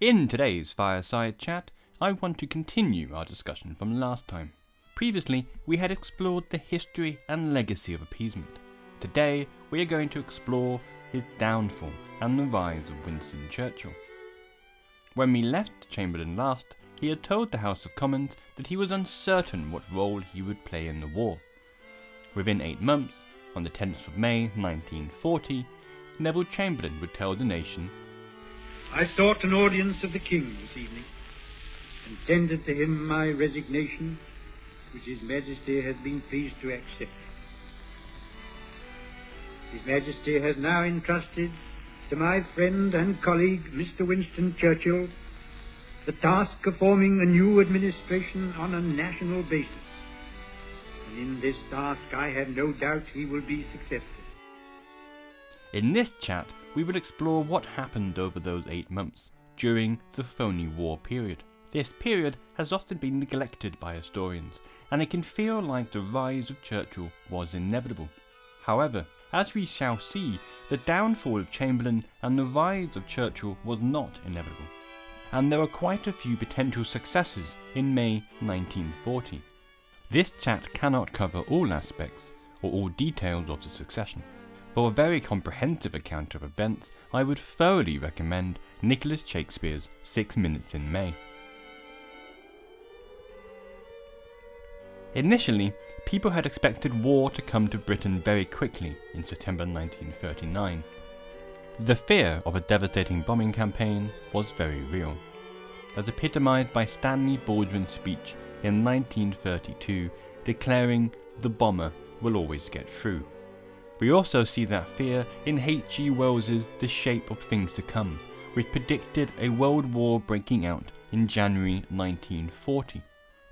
In today's fireside chat, I want to continue our discussion from last time. Previously, we had explored the history and legacy of appeasement. Today, we are going to explore his downfall and the rise of Winston Churchill. When we left Chamberlain last, he had told the House of Commons that he was uncertain what role he would play in the war. Within eight months, on the 10th of May 1940, Neville Chamberlain would tell the nation I sought an audience of the King this evening and tendered to him my resignation, which His Majesty has been pleased to accept. His Majesty has now entrusted to my friend and colleague, Mr. Winston Churchill, the task of forming a new administration on a national basis. And in this task, I have no doubt he will be successful. In this chat, we will explore what happened over those eight months during the phony war period. This period has often been neglected by historians, and it can feel like the rise of Churchill was inevitable. However, as we shall see, the downfall of Chamberlain and the rise of Churchill was not inevitable, and there were quite a few potential successes in May 1940. This chat cannot cover all aspects or all details of the succession. For a very comprehensive account of events, I would thoroughly recommend Nicholas Shakespeare's Six Minutes in May. Initially, people had expected war to come to Britain very quickly in September 1939. The fear of a devastating bombing campaign was very real, as epitomised by Stanley Baldwin's speech in 1932 declaring the bomber will always get through. We also see that fear in H.G. Wells's The Shape of Things to Come, which predicted a world war breaking out in January 1940.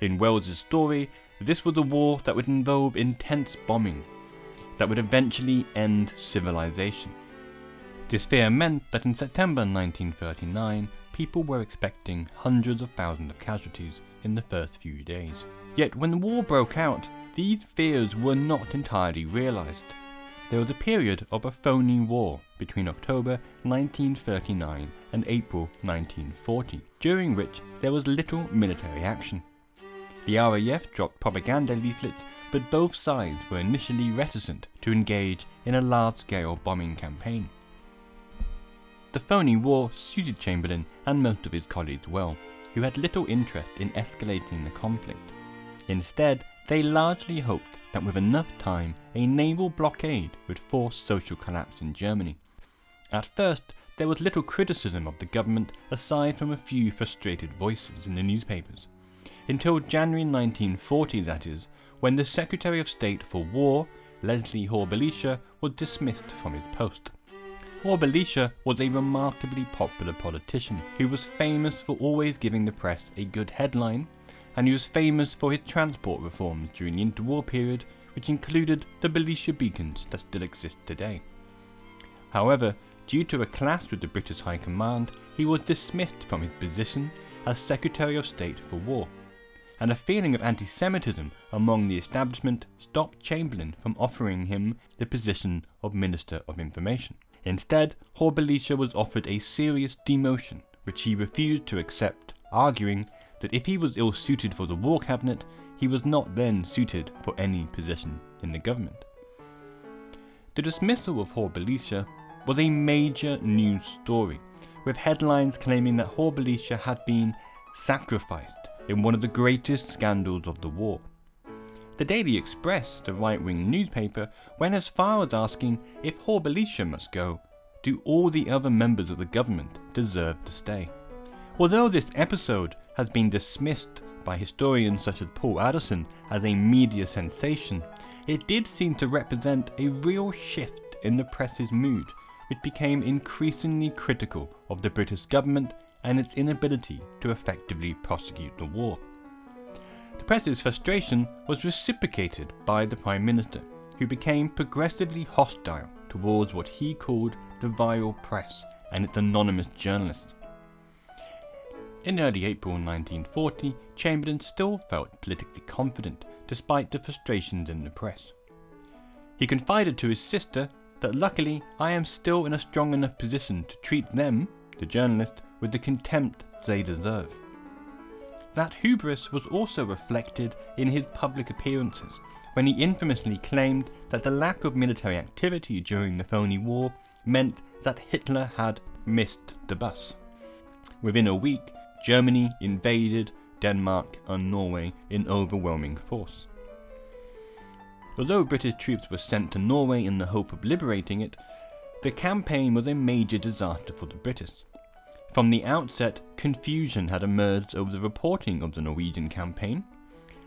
In Wells's story, this was a war that would involve intense bombing, that would eventually end civilization. This fear meant that in September 1939, people were expecting hundreds of thousands of casualties in the first few days. Yet when the war broke out, these fears were not entirely realized. There was a period of a phony war between October 1939 and April 1940, during which there was little military action. The RAF dropped propaganda leaflets, but both sides were initially reticent to engage in a large scale bombing campaign. The phony war suited Chamberlain and most of his colleagues well, who had little interest in escalating the conflict. Instead, they largely hoped that with enough time, a naval blockade would force social collapse in Germany. At first, there was little criticism of the government aside from a few frustrated voices in the newspapers until January 1940, that is, when the Secretary of State for War, Leslie Hore Belisha, was dismissed from his post. Hore Belisha was a remarkably popular politician who was famous for always giving the press a good headline, and he was famous for his transport reforms during the interwar period, which included the Belisha beacons that still exist today. However, due to a clash with the British High Command, he was dismissed from his position as Secretary of State for War and a feeling of anti Semitism among the establishment stopped Chamberlain from offering him the position of Minister of Information. Instead, Hore Belisha was offered a serious demotion, which he refused to accept, arguing that if he was ill suited for the War Cabinet, he was not then suited for any position in the government. The dismissal of Hore Belisha was a major news story, with headlines claiming that Hore Belisha had been sacrificed in one of the greatest scandals of the war. The Daily Express, the right wing newspaper, went as far as asking if Hore Belisha must go, do all the other members of the government deserve to stay? Although this episode has been dismissed by historians such as Paul Addison as a media sensation, it did seem to represent a real shift in the press's mood, which became increasingly critical of the British government and its inability to effectively prosecute the war. The press's frustration was reciprocated by the Prime Minister, who became progressively hostile towards what he called the vile press and its anonymous journalists. In early April 1940, Chamberlain still felt politically confident despite the frustrations in the press. He confided to his sister that luckily I am still in a strong enough position to treat them, the journalists, with the contempt they deserve. That hubris was also reflected in his public appearances, when he infamously claimed that the lack of military activity during the phony war meant that Hitler had missed the bus. Within a week, Germany invaded Denmark and Norway in overwhelming force. Although British troops were sent to Norway in the hope of liberating it, the campaign was a major disaster for the British. From the outset, confusion had emerged over the reporting of the Norwegian campaign,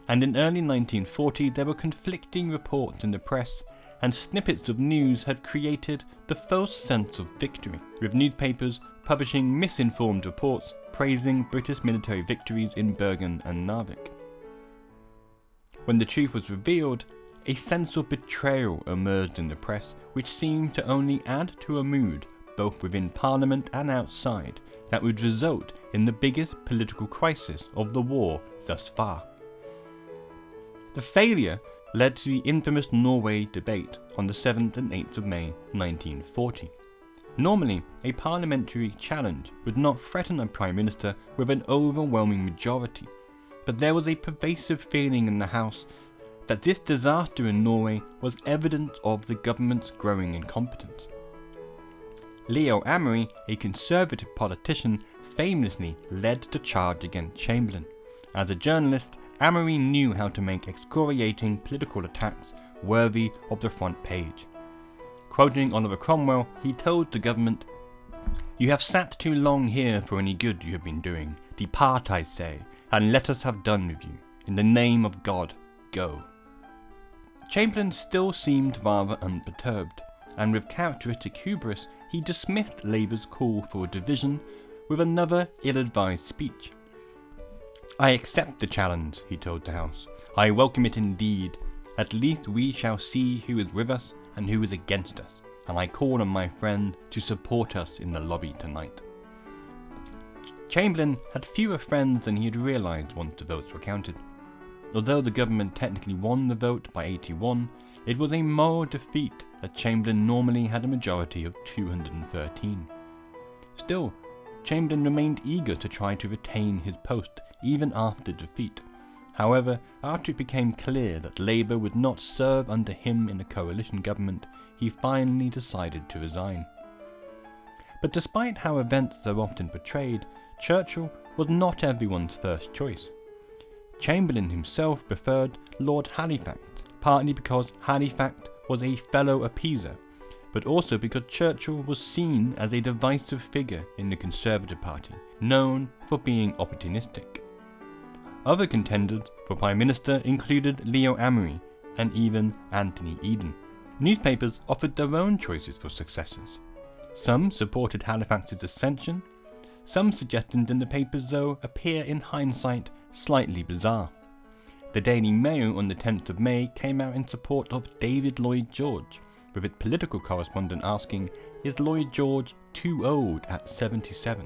and in early 1940 there were conflicting reports in the press, and snippets of news had created the false sense of victory, with newspapers publishing misinformed reports praising British military victories in Bergen and Narvik. When the truth was revealed, a sense of betrayal emerged in the press, which seemed to only add to a mood, both within Parliament and outside, that would result in the biggest political crisis of the war thus far. The failure led to the infamous Norway debate on the 7th and 8th of May 1940. Normally, a parliamentary challenge would not threaten a Prime Minister with an overwhelming majority, but there was a pervasive feeling in the House that this disaster in Norway was evidence of the government's growing incompetence. Leo Amery, a conservative politician, famously led the charge against Chamberlain. As a journalist, Amery knew how to make excoriating political attacks worthy of the front page. Quoting Oliver Cromwell, he told the government, You have sat too long here for any good you have been doing. Depart, I say, and let us have done with you. In the name of God, go. Chamberlain still seemed rather unperturbed, and with characteristic hubris, he dismissed Labour's call for a division with another ill advised speech. I accept the challenge, he told the House. I welcome it indeed. At least we shall see who is with us and who is against us, and I call on my friend to support us in the lobby tonight. Chamberlain had fewer friends than he had realised once the votes were counted. Although the government technically won the vote by 81, it was a moral defeat that Chamberlain normally had a majority of 213. Still, Chamberlain remained eager to try to retain his post even after defeat. However, after it became clear that Labour would not serve under him in a coalition government, he finally decided to resign. But despite how events are often portrayed, Churchill was not everyone's first choice. Chamberlain himself preferred Lord Halifax, partly because Halifax was a fellow appeaser, but also because Churchill was seen as a divisive figure in the Conservative Party, known for being opportunistic. Other contenders for Prime Minister included Leo Amery and even Anthony Eden. Newspapers offered their own choices for successors. Some supported Halifax's ascension, some suggestions in the papers, though, appear in hindsight slightly bizarre. The Daily Mail on the 10th of May came out in support of David Lloyd George, with its political correspondent asking, Is Lloyd George too old at 77?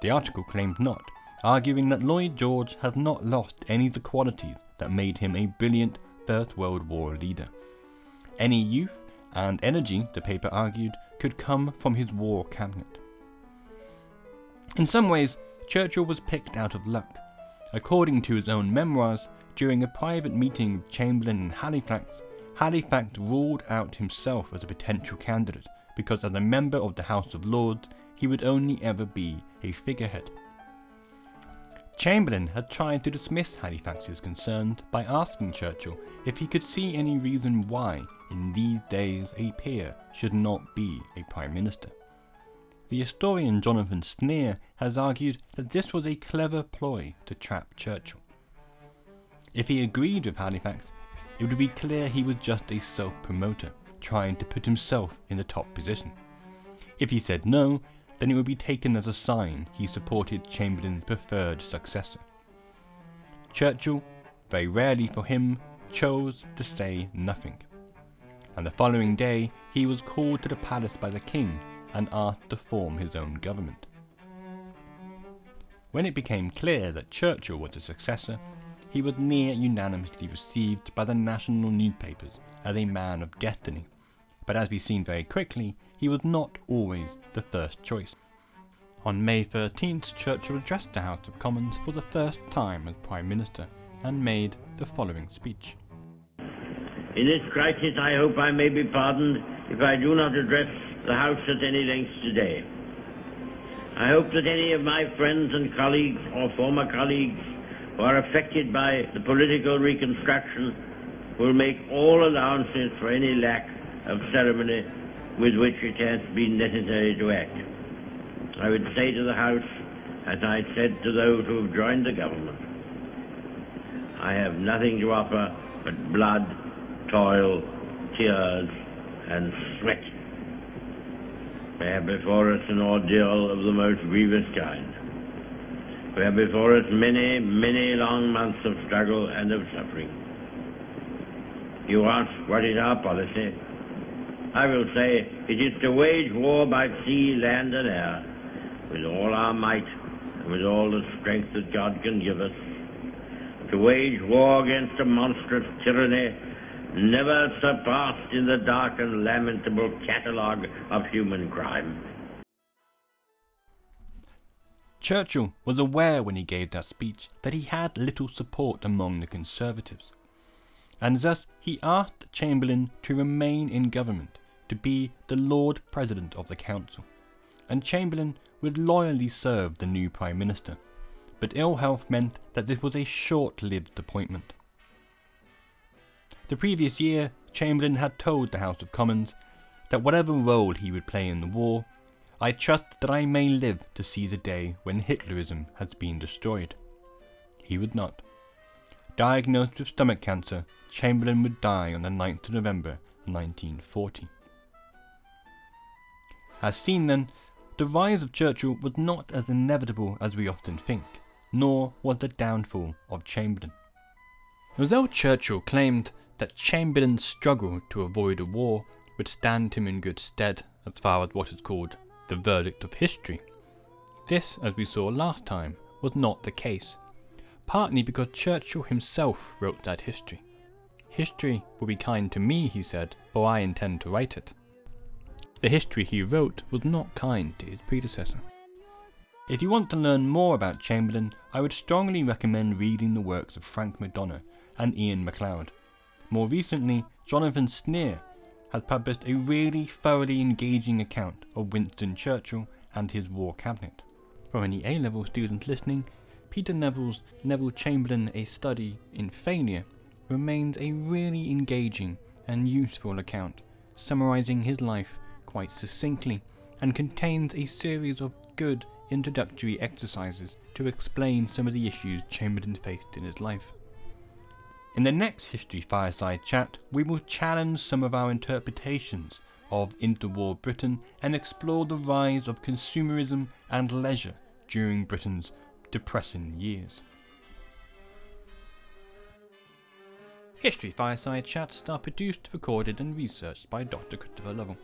The article claimed not, arguing that Lloyd George has not lost any of the qualities that made him a brilliant First World War leader. Any youth and energy, the paper argued, could come from his war cabinet. In some ways, Churchill was picked out of luck. According to his own memoirs, during a private meeting with Chamberlain and Halifax, Halifax ruled out himself as a potential candidate because, as a member of the House of Lords, he would only ever be a figurehead. Chamberlain had tried to dismiss Halifax's concerns by asking Churchill if he could see any reason why, in these days, a peer should not be a Prime Minister. The historian Jonathan Schneer has argued that this was a clever ploy to trap Churchill. If he agreed with Halifax, it would be clear he was just a self promoter, trying to put himself in the top position. If he said no, then it would be taken as a sign he supported Chamberlain's preferred successor. Churchill, very rarely for him, chose to say nothing. And the following day, he was called to the palace by the king and asked to form his own government. When it became clear that Churchill was the successor, he was near unanimously received by the national newspapers as a man of destiny, but as we've seen very quickly, he was not always the first choice. On May 13th, Churchill addressed the House of Commons for the first time as Prime Minister and made the following speech. In this crisis, I hope I may be pardoned if I do not address the House at any length today. I hope that any of my friends and colleagues or former colleagues who are affected by the political reconstruction will make all allowances for any lack of ceremony with which it has been necessary to act. I would say to the House, as I said to those who have joined the government, I have nothing to offer but blood, toil, tears, and sweat. We have before us an ordeal of the most grievous kind. We have before us many, many long months of struggle and of suffering. You ask, what is our policy? I will say, it is to wage war by sea, land, and air, with all our might, and with all the strength that God can give us, to wage war against a monstrous tyranny never surpassed in the dark and lamentable catalogue of human crime. Churchill was aware when he gave that speech that he had little support among the Conservatives, and thus he asked Chamberlain to remain in government, to be the Lord President of the Council, and Chamberlain would loyally serve the new Prime Minister, but ill health meant that this was a short-lived appointment. The previous year, Chamberlain had told the House of Commons that whatever role he would play in the war, I trust that I may live to see the day when Hitlerism has been destroyed. He would not. Diagnosed with stomach cancer, Chamberlain would die on the 9th of November 1940. As seen then, the rise of Churchill was not as inevitable as we often think, nor was the downfall of Chamberlain. Although Churchill claimed that Chamberlain's struggle to avoid a war would stand him in good stead as far as what is called the verdict of history. This, as we saw last time, was not the case, partly because Churchill himself wrote that history. History will be kind to me, he said, for I intend to write it. The history he wrote was not kind to his predecessor. If you want to learn more about Chamberlain, I would strongly recommend reading the works of Frank McDonough and Iain Macleod. More recently, Jonathan Schneer has published a really thoroughly engaging account of Winston Churchill and his war cabinet. For any A-level students listening, Peter Neville's Neville Chamberlain A Study in Failure remains a really engaging and useful account, summarising his life quite succinctly and contains a series of good introductory exercises to explain some of the issues Chamberlain faced in his life. In the next History Fireside chat, we will challenge some of our interpretations of interwar Britain and explore the rise of consumerism and leisure during Britain's depressing years. History Fireside chats are produced, recorded and researched by Dr. Christopher Lovell.